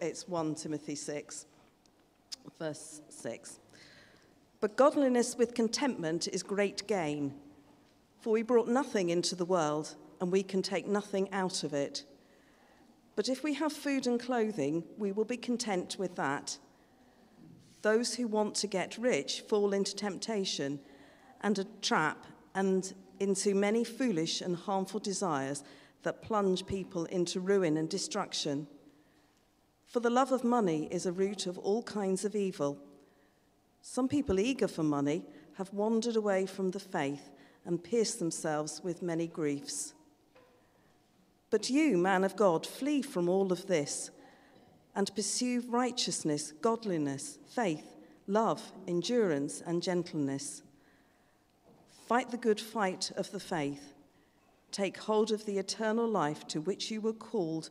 It's 1 Timothy 6, verse 6. But godliness with contentment is great gain. For we brought nothing into the world, and we can take nothing out of it. But if we have food and clothing, we will be content with that. Those who want to get rich fall into temptation and a trap and into many foolish and harmful desires that plunge people into ruin and destruction. For the love of money is a root of all kinds of evil. Some people eager for money have wandered away from the faith and pierced themselves with many griefs. But you, man of God, flee from all of this and pursue righteousness, godliness, faith, love, endurance, and gentleness. Fight the good fight of the faith. Take hold of the eternal life to which you were called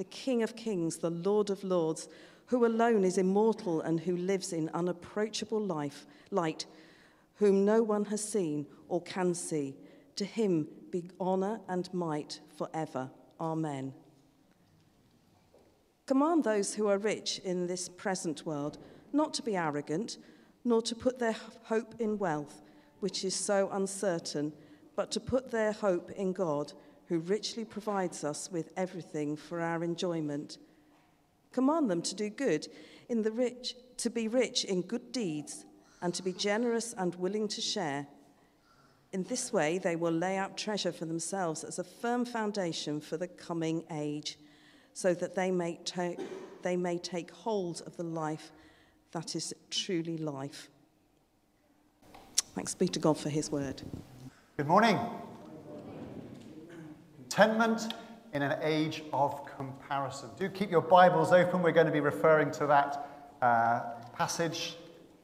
the King of kings, the Lord of lords, who alone is immortal and who lives in unapproachable life, light, whom no one has seen or can see. To him be honor and might forever. Amen. Command those who are rich in this present world not to be arrogant, nor to put their hope in wealth, which is so uncertain, but to put their hope in God who richly provides us with everything for our enjoyment. Command them to do good, in the rich, to be rich in good deeds, and to be generous and willing to share. In this way, they will lay up treasure for themselves as a firm foundation for the coming age, so that they may, take, they may take hold of the life that is truly life. Thanks be to God for his word. Good morning contentment in an age of comparison. Do keep your Bibles open. We're going to be referring to that uh, passage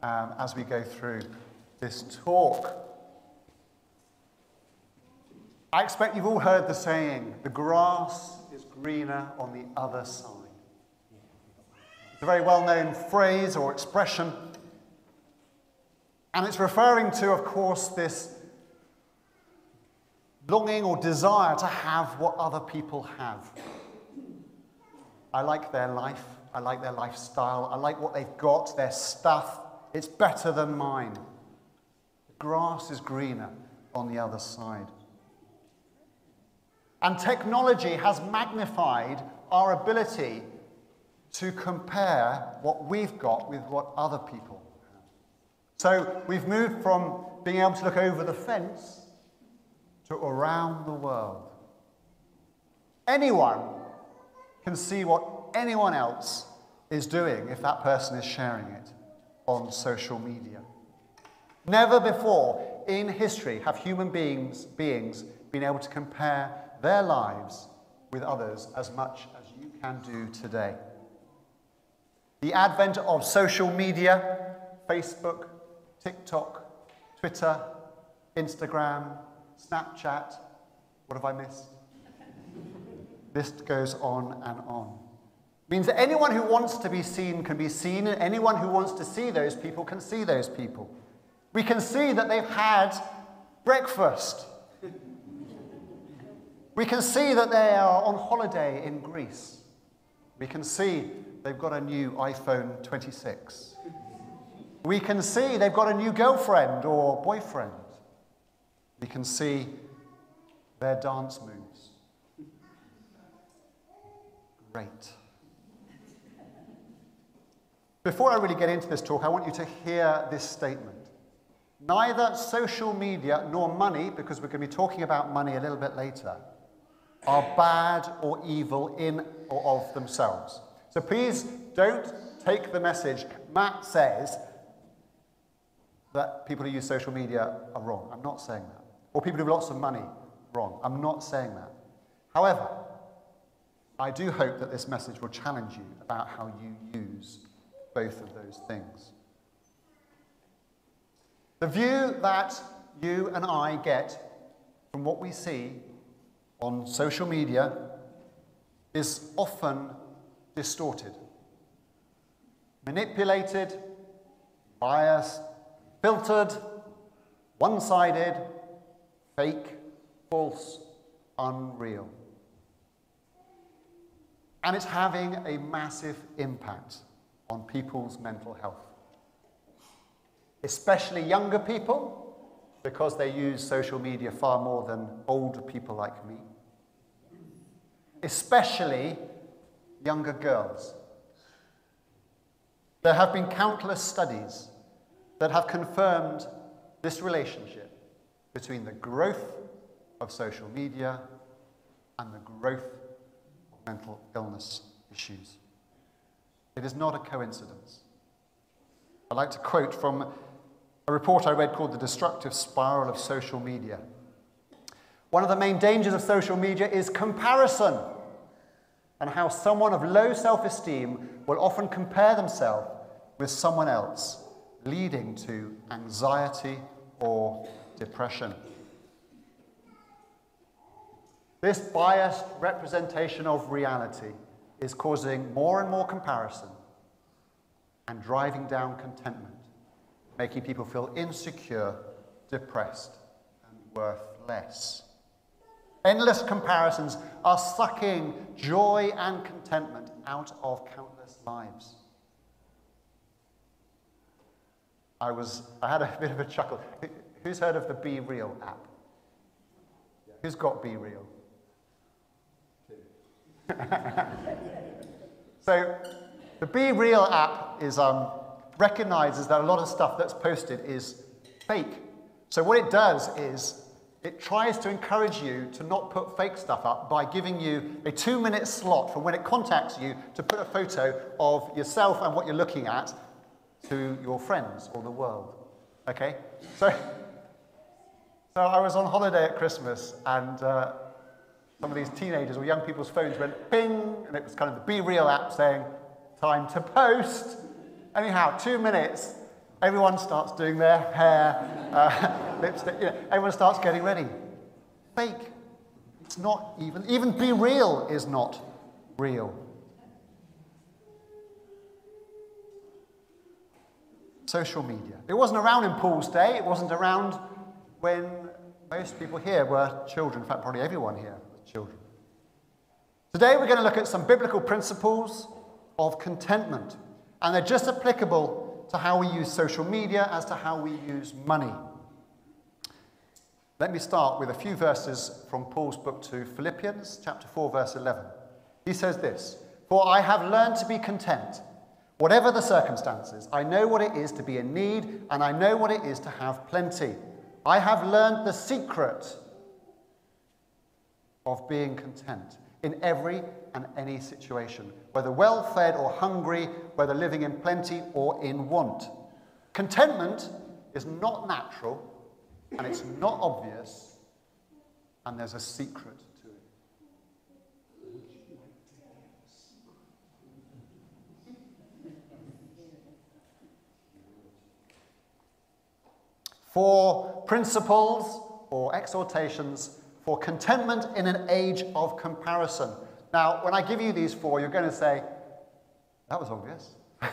um, as we go through this talk. I expect you've all heard the saying, the grass is greener on the other side. It's a very well known phrase or expression, and it's referring to, of course, this longing or desire to have what other people have. I like their life. I like their lifestyle. I like what they've got, their stuff. It's better than mine. The grass is greener on the other side. And technology has magnified our ability to compare what we've got with what other people have. So we've moved from being able to look over the fence to around the world. Anyone can see what anyone else is doing if that person is sharing it on social media. Never before in history have human beings, beings been able to compare their lives with others as much as you can do today. The advent of social media, Facebook, TikTok, Twitter, Instagram, Snapchat. What have I missed? List goes on and on. It Means that anyone who wants to be seen can be seen, and anyone who wants to see those people can see those people. We can see that they've had breakfast. We can see that they are on holiday in Greece. We can see they've got a new iPhone 26. We can see they've got a new girlfriend or boyfriend. We can see their dance moves. Great. Before I really get into this talk, I want you to hear this statement. Neither social media nor money, because we're going to be talking about money a little bit later, are bad or evil in or of themselves. So please don't take the message Matt says that people who use social media are wrong. I'm not saying that or people who have lots of money wrong. I'm not saying that. However, I do hope that this message will challenge you about how you use both of those things. The view that you and I get from what we see on social media is often distorted, manipulated, biased, filtered, one sided, fake, false, unreal. And it's having a massive impact on people's mental health. Especially younger people, because they use social media far more than older people like me. Especially younger girls. There have been countless studies that have confirmed this relationship between the growth of social media and the growth of mental illness issues. It is not a coincidence. I'd like to quote from a report I read called The Destructive Spiral of Social Media. One of the main dangers of social media is comparison, and how someone of low self esteem will often compare themselves with someone else, leading to anxiety or depression. This biased representation of reality is causing more and more comparison and driving down contentment, making people feel insecure, depressed, and worth less. Endless comparisons are sucking joy and contentment out of countless lives. I, was, I had a bit of a chuckle. Who's heard of the Be Real app? Who's got Be Real? so, the Be Real app is um, recognizes that a lot of stuff that's posted is fake. So, what it does is it tries to encourage you to not put fake stuff up by giving you a two minute slot from when it contacts you to put a photo of yourself and what you're looking at to your friends or the world. Okay? So, so I was on holiday at Christmas and uh, some of these teenagers or young people's phones went ping, and it was kind of the Be Real app saying, time to post. Anyhow, two minutes, everyone starts doing their hair, uh, lipstick, you know, everyone starts getting ready. Fake. It's not even, even Be Real is not real. Social media. It wasn't around in Paul's day, it wasn't around when most people here were children, in fact, probably everyone here was children. Today, we're going to look at some biblical principles of contentment, and they're just applicable to how we use social media as to how we use money. Let me start with a few verses from Paul's book to Philippians, chapter 4, verse 11. He says this For I have learned to be content, whatever the circumstances. I know what it is to be in need, and I know what it is to have plenty. I have learned the secret of being content in every and any situation, whether well fed or hungry, whether living in plenty or in want. Contentment is not natural and it's not obvious, and there's a secret to it. Four principles or exhortations for contentment in an age of comparison. Now, when I give you these four, you're going to say, that was obvious.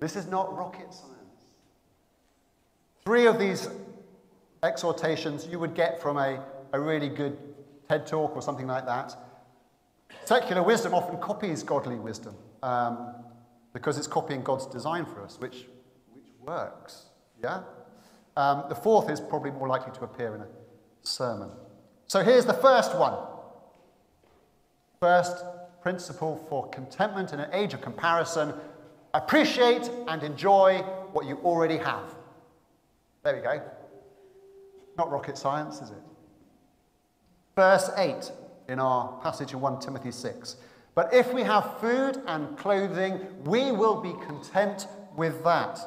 this is not rocket science. Three of these exhortations you would get from a, a really good TED talk or something like that. Secular wisdom often copies godly wisdom um, because it's copying God's design for us, which, which works. Yeah? Um, the fourth is probably more likely to appear in a sermon. So here's the first one. First principle for contentment in an age of comparison appreciate and enjoy what you already have. There we go. Not rocket science, is it? Verse 8 in our passage in 1 Timothy 6. But if we have food and clothing, we will be content with that.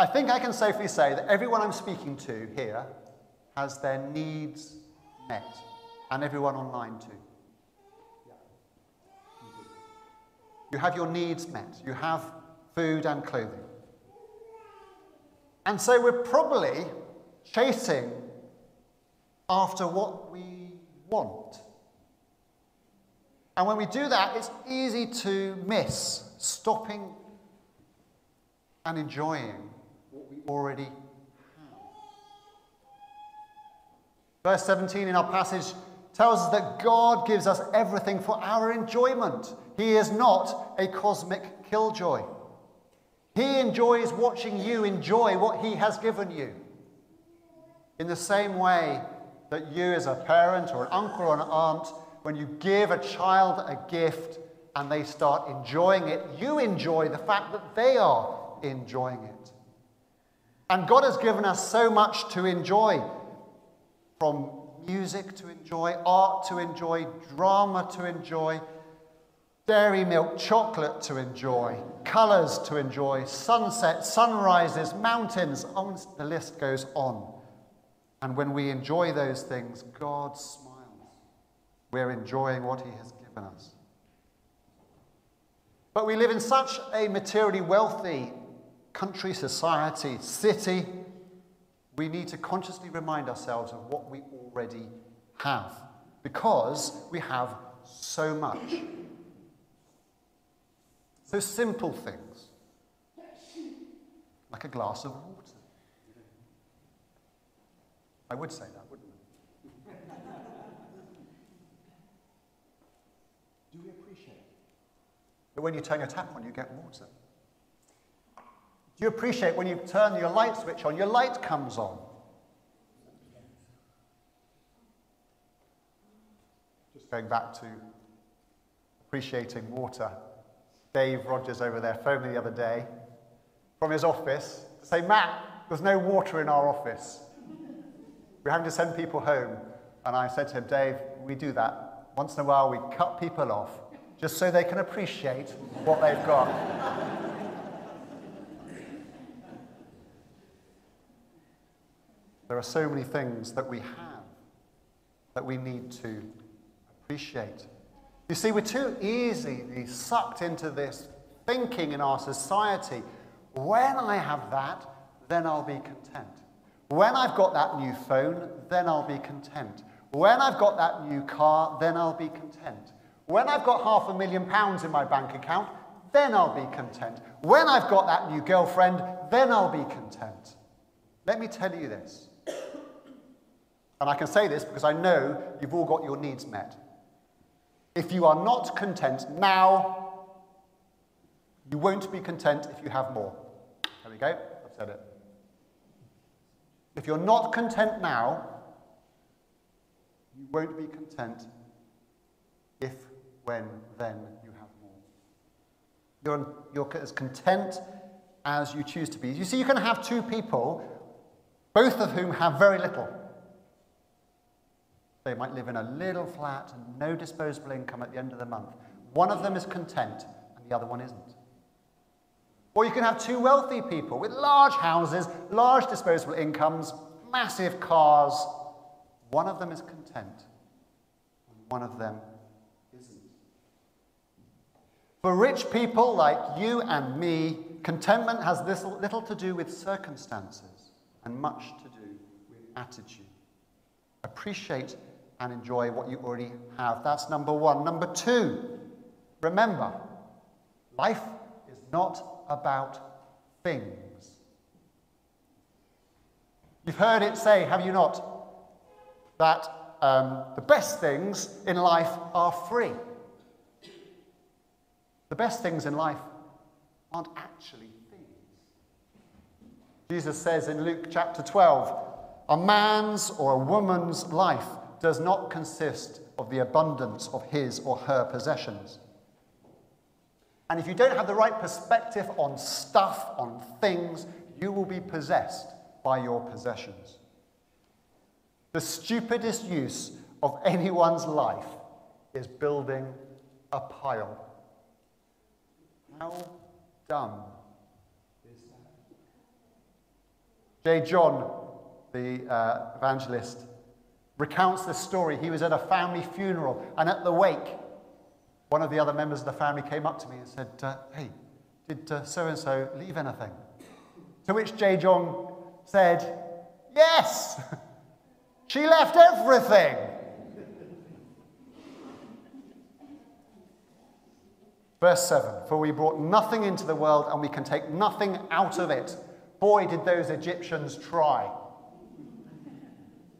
I think I can safely say that everyone I'm speaking to here has their needs met, and everyone online too. You have your needs met. You have food and clothing. And so we're probably chasing after what we want. And when we do that, it's easy to miss stopping and enjoying what we already have. Verse 17 in our passage tells us that God gives us everything for our enjoyment. He is not a cosmic killjoy. He enjoys watching you enjoy what He has given you. In the same way that you, as a parent or an uncle or an aunt, when you give a child a gift and they start enjoying it, you enjoy the fact that they are enjoying it. And God has given us so much to enjoy from music to enjoy, art to enjoy, drama to enjoy, dairy milk chocolate to enjoy, colours to enjoy, sunsets, sunrises, mountains, on, the list goes on. And when we enjoy those things, God smiles. We're enjoying what He has given us. But we live in such a materially wealthy country, society, city, we need to consciously remind ourselves of what we already have because we have so much. So simple things, like a glass of water. I would say that, wouldn't I? Do we appreciate it? But when you turn your tap on, you get water? Do you appreciate when you turn your light switch on, your light comes on? Just going back to appreciating water. Dave Rogers over there phoned me the other day from his office to say, Matt, there's no water in our office. We're having to send people home. And I said to him, Dave, we do that. Once in a while, we cut people off just so they can appreciate what they've got. There are so many things that we have that we need to appreciate. You see, we're too easily sucked into this thinking in our society when I have that, then I'll be content. When I've got that new phone, then I'll be content. When I've got that new car, then I'll be content. When I've got half a million pounds in my bank account, then I'll be content. When I've got that new girlfriend, then I'll be content. Let me tell you this and I can say this because I know you've all got your needs met. If you are not content now, you won't be content if you have more. There we go, I've said it. If you're not content now, you won't be content if, when, then you have more. You're, you're as content as you choose to be. You see, you can have two people, both of whom have very little. They might live in a little flat and no disposable income at the end of the month. One of them is content and the other one isn't. Or you can have two wealthy people with large houses, large disposable incomes, massive cars. One of them is content and one of them isn't. For rich people like you and me, contentment has little, little to do with circumstances and much to do with attitude. Appreciate and enjoy what you already have. That's number one. Number two, remember, life is not about things. You've heard it say, have you not, that um, the best things in life are free. The best things in life aren't actually things. Jesus says in Luke chapter 12, a man's or a woman's life does not consist of the abundance of his or her possessions. And if you don't have the right perspective on stuff, on things, you will be possessed by your possessions. The stupidest use of anyone's life is building a pile. How dumb is that? J. John, the uh, evangelist, recounts this story. He was at a family funeral, and at the wake, one of the other members of the family came up to me and said, uh, Hey, did so and so leave anything? To which J. John said, Yes, she left everything. Verse 7 For we brought nothing into the world and we can take nothing out of it. Boy, did those Egyptians try.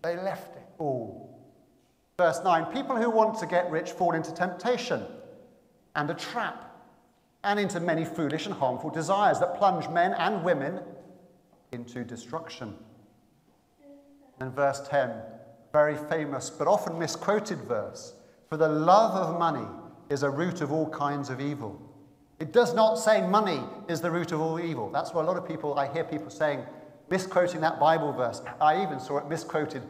They left all. Verse 9 People who want to get rich fall into temptation and a trap and into many foolish and harmful desires that plunge men and women into destruction. And verse 10, very famous but often misquoted verse For the love of money is a root of all kinds of evil. It does not say money is the root of all evil. That's what a lot of people, I hear people saying, misquoting that Bible verse. I even saw it misquoted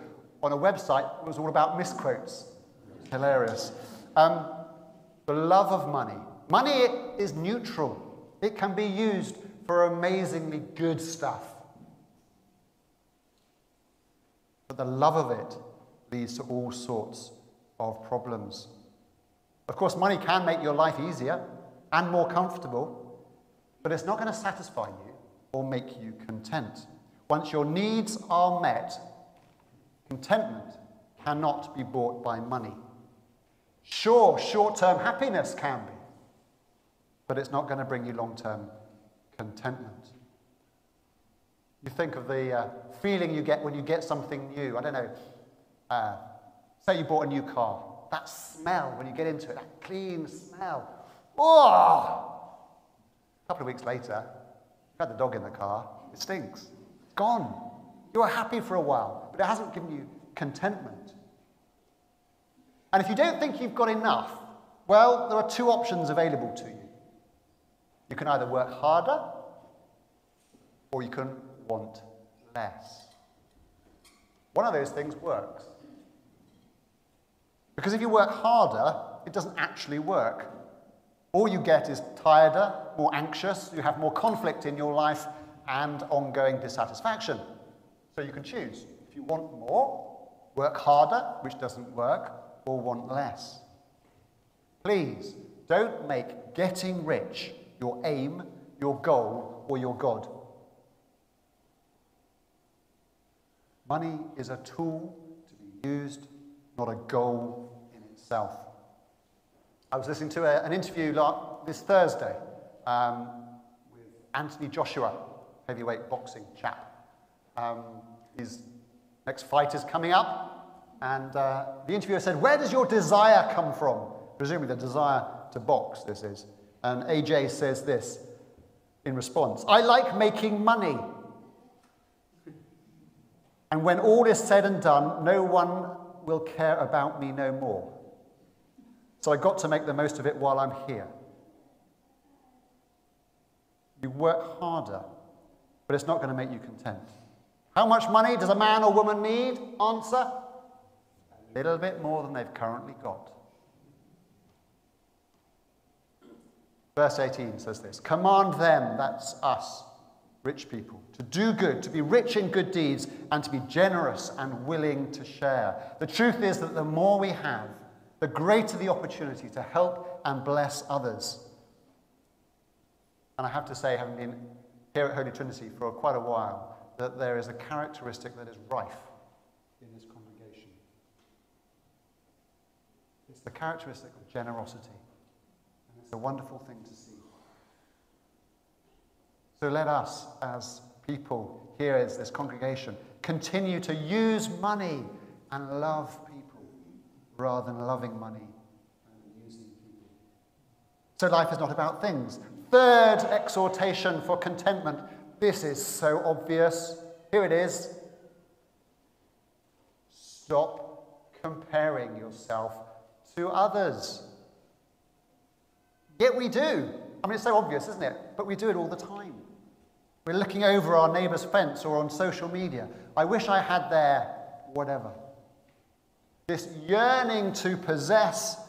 on a website that was all about misquotes. Hilarious. Um, the love of money. Money is neutral, it can be used for amazingly good stuff. But the love of it leads to all sorts of problems. Of course, money can make your life easier and more comfortable, but it's not going to satisfy you or make you content. Once your needs are met, contentment cannot be bought by money. Sure, short term happiness can be, but it's not going to bring you long term contentment. You think of the uh, feeling you get when you get something new. I don't know, uh, say you bought a new car. That smell when you get into it, that clean smell. Oh! A couple of weeks later, you had the dog in the car, it stinks. It's gone. You were happy for a while, but it hasn't given you contentment. And if you don't think you've got enough, well, there are two options available to you. You can either work harder or you can want less. One of those things works. Because if you work harder, it doesn't actually work. All you get is tireder, more anxious, you have more conflict in your life, and ongoing dissatisfaction. So you can choose. You want more, work harder, which doesn't work, or want less. Please don't make getting rich your aim, your goal, or your God. Money is a tool to be used, not a goal in itself. I was listening to a, an interview this Thursday um, with Anthony Joshua, heavyweight boxing chap. Um, his next fight is coming up, and uh, the interviewer said, Where does your desire come from? Presumably, the desire to box, this is. And AJ says this in response I like making money. And when all is said and done, no one will care about me no more. So I got to make the most of it while I'm here. You work harder, but it's not going to make you content. How much money does a man or woman need? Answer a little bit more than they've currently got. Verse 18 says this Command them, that's us, rich people, to do good, to be rich in good deeds, and to be generous and willing to share. The truth is that the more we have, the greater the opportunity to help and bless others. And I have to say, having been here at Holy Trinity for quite a while, that there is a characteristic that is rife in this congregation. It's the characteristic of generosity. And it's a wonderful thing to see. So let us, as people here as this congregation, continue to use money and love people rather than loving money and using people. So life is not about things. Third exhortation for contentment. This is so obvious. Here it is. Stop comparing yourself to others. Yet we do. I mean, it's so obvious, isn't it? But we do it all the time. We're looking over our neighbour's fence or on social media. I wish I had their whatever. This yearning to possess,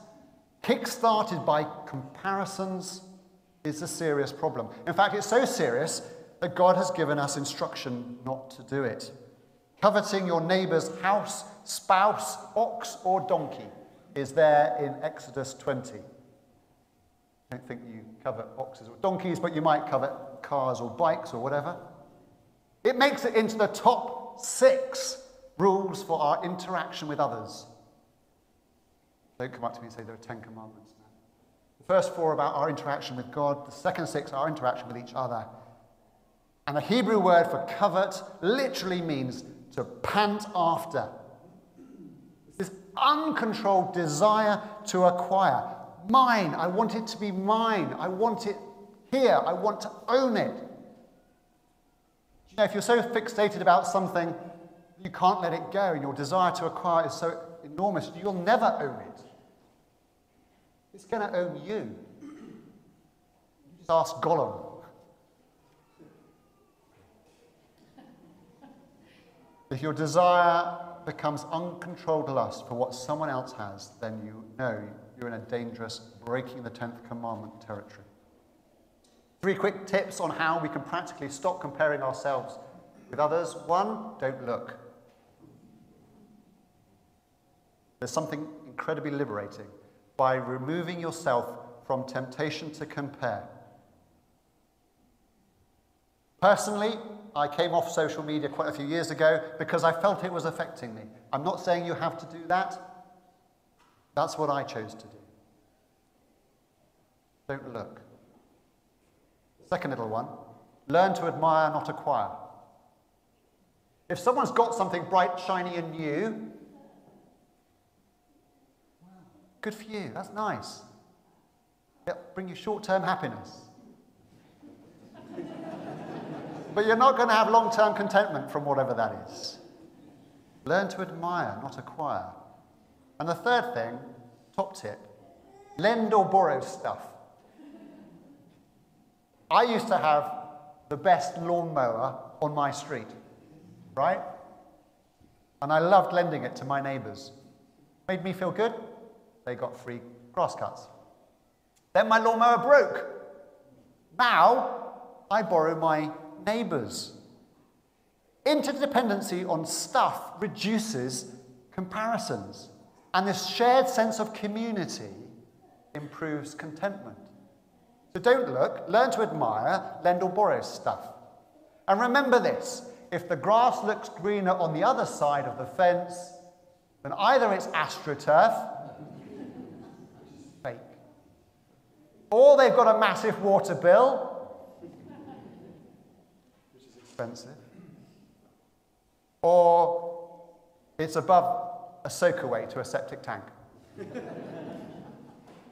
kick-started by comparisons, is a serious problem. In fact, it's so serious that God has given us instruction not to do it. Coveting your neighbor's house, spouse, ox, or donkey is there in Exodus 20. I don't think you covet oxes or donkeys, but you might covet cars or bikes or whatever. It makes it into the top six rules for our interaction with others. Don't come up to me and say there are Ten Commandments. The first four about our interaction with God, the second six, our interaction with each other. And the Hebrew word for covet literally means to pant after. This uncontrolled desire to acquire. Mine, I want it to be mine. I want it here. I want to own it. You know, if you're so fixated about something, you can't let it go, and your desire to acquire is so enormous, you'll never own it. It's going to own you. Just ask Gollum. If your desire becomes uncontrolled lust for what someone else has, then you know you're in a dangerous breaking the 10th commandment territory. Three quick tips on how we can practically stop comparing ourselves with others. One, don't look. There's something incredibly liberating by removing yourself from temptation to compare. Personally, I came off social media quite a few years ago because I felt it was affecting me. I'm not saying you have to do that. That's what I chose to do. Don't look. Second little one learn to admire, not acquire. If someone's got something bright, shiny, and new, good for you. That's nice. It'll bring you short term happiness. But you're not going to have long term contentment from whatever that is. Learn to admire, not acquire. And the third thing, top tip lend or borrow stuff. I used to have the best lawnmower on my street, right? And I loved lending it to my neighbours. Made me feel good. They got free grass cuts. Then my lawnmower broke. Now I borrow my neighbours. Interdependency on stuff reduces comparisons. And this shared sense of community improves contentment. So don't look, learn to admire, lend or borrow stuff. And remember this if the grass looks greener on the other side of the fence, then either it's astroturf, fake, or they've got a massive water bill, expensive, or it's above a soakaway to a septic tank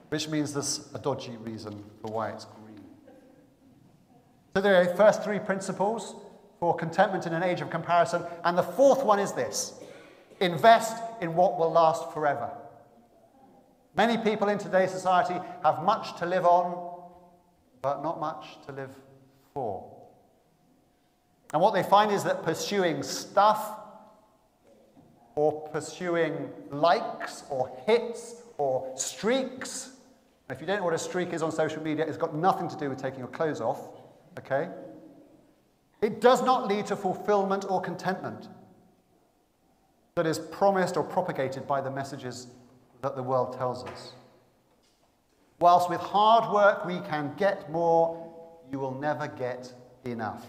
which means there's a dodgy reason for why it's green. So there are the first three principles for contentment in an age of comparison. And the fourth one is this invest in what will last forever. Many people in today's society have much to live on, but not much to live for. And what they find is that pursuing stuff or pursuing likes or hits or streaks if you don't know what a streak is on social media, it's got nothing to do with taking your clothes off, okay? It does not lead to fulfillment or contentment that is promised or propagated by the messages that the world tells us. Whilst with hard work we can get more, you will never get enough.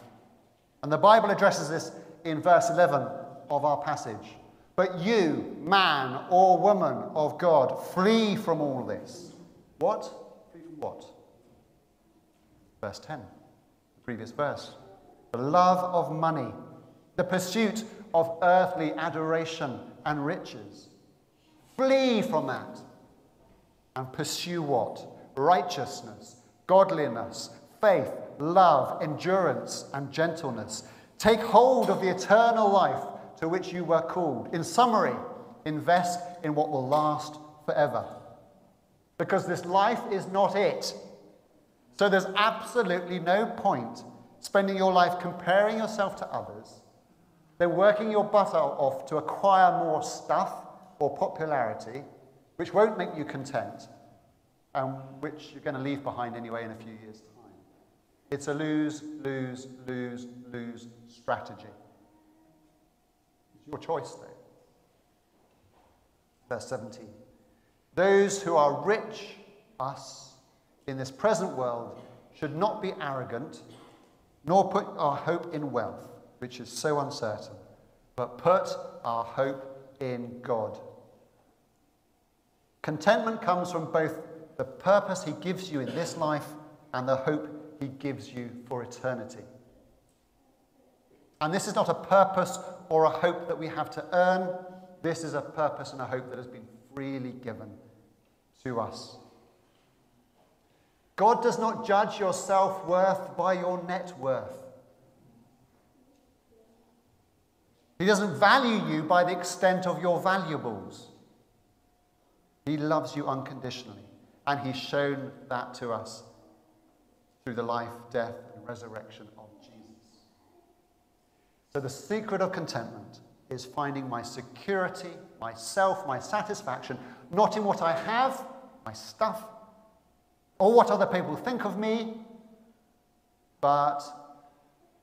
And the Bible addresses this in verse 11 of our passage. But you, man or woman of God, flee from all this. What? Flee from what? Verse 10, the previous verse. The love of money, the pursuit of earthly adoration and riches. Flee from that and pursue what? Righteousness, godliness, faith, love, endurance, and gentleness. Take hold of the eternal life to which you were called. In summary, invest in what will last forever because this life is not it. So there's absolutely no point spending your life comparing yourself to others, then working your butt off to acquire more stuff or popularity, which won't make you content and which you're going to leave behind anyway in a few years' time. It's a lose, lose, lose, lose strategy. It's your choice, though. Verse 17. Those who are rich, us, in this present world should not be arrogant, nor put our hope in wealth, which is so uncertain, but put our hope in God. Contentment comes from both the purpose He gives you in this life and the hope He gives you for eternity. And this is not a purpose or a hope that we have to earn. This is a purpose and a hope that has been freely given to us. God does not judge your self worth by your net worth. He doesn't value you by the extent of your valuables. He loves you unconditionally, and He's shown that to us through the life, death, and resurrection of Jesus. So, the secret of contentment is finding my security, myself, my satisfaction, not in what I have, my stuff, or what other people think of me, but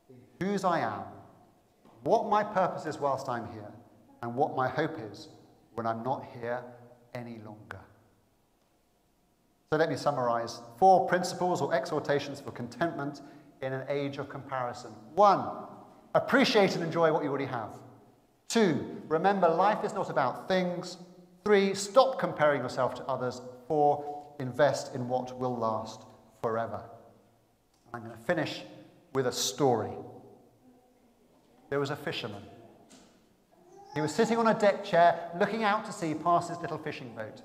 in whose I am, what my purpose is whilst I'm here, and what my hope is when I'm not here any longer. So let me summarize four principles or exhortations for contentment in an age of comparison. One, appreciate and enjoy what you already have. Two, remember life is not about things. Three, stop comparing yourself to others. Four, invest in what will last forever. I'm going to finish with a story. There was a fisherman. He was sitting on a deck chair looking out to sea past his little fishing boat.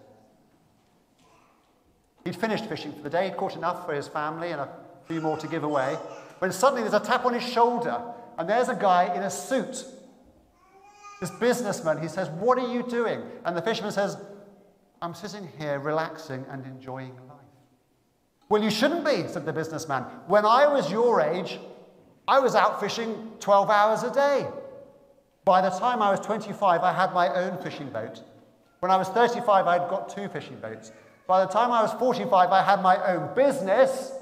He'd finished fishing for the day, he'd caught enough for his family and a few more to give away, when suddenly there's a tap on his shoulder, and there's a guy in a suit. This businessman, he says, What are you doing? And the fisherman says, I'm sitting here relaxing and enjoying life. Well, you shouldn't be, said the businessman. When I was your age, I was out fishing 12 hours a day. By the time I was 25, I had my own fishing boat. When I was 35, I'd got two fishing boats. By the time I was 45, I had my own business.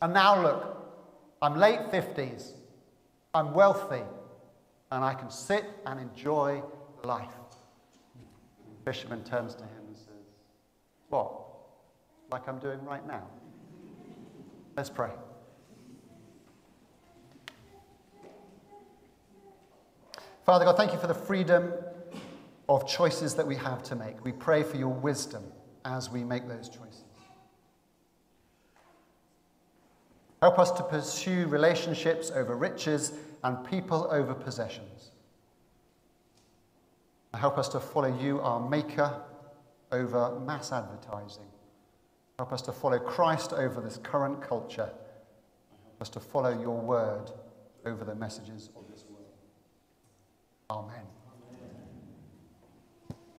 And now look, I'm late 50s, I'm wealthy, and I can sit and enjoy life The fisherman turns to him and says, What? Like I'm doing right now? Let's pray. Father God, thank you for the freedom of choices that we have to make. We pray for your wisdom as we make those choices. Help us to pursue relationships over riches and people over possessions. Help us to follow you, our Maker, over mass advertising. Help us to follow Christ over this current culture. Help us to follow your word over the messages of this world. Amen.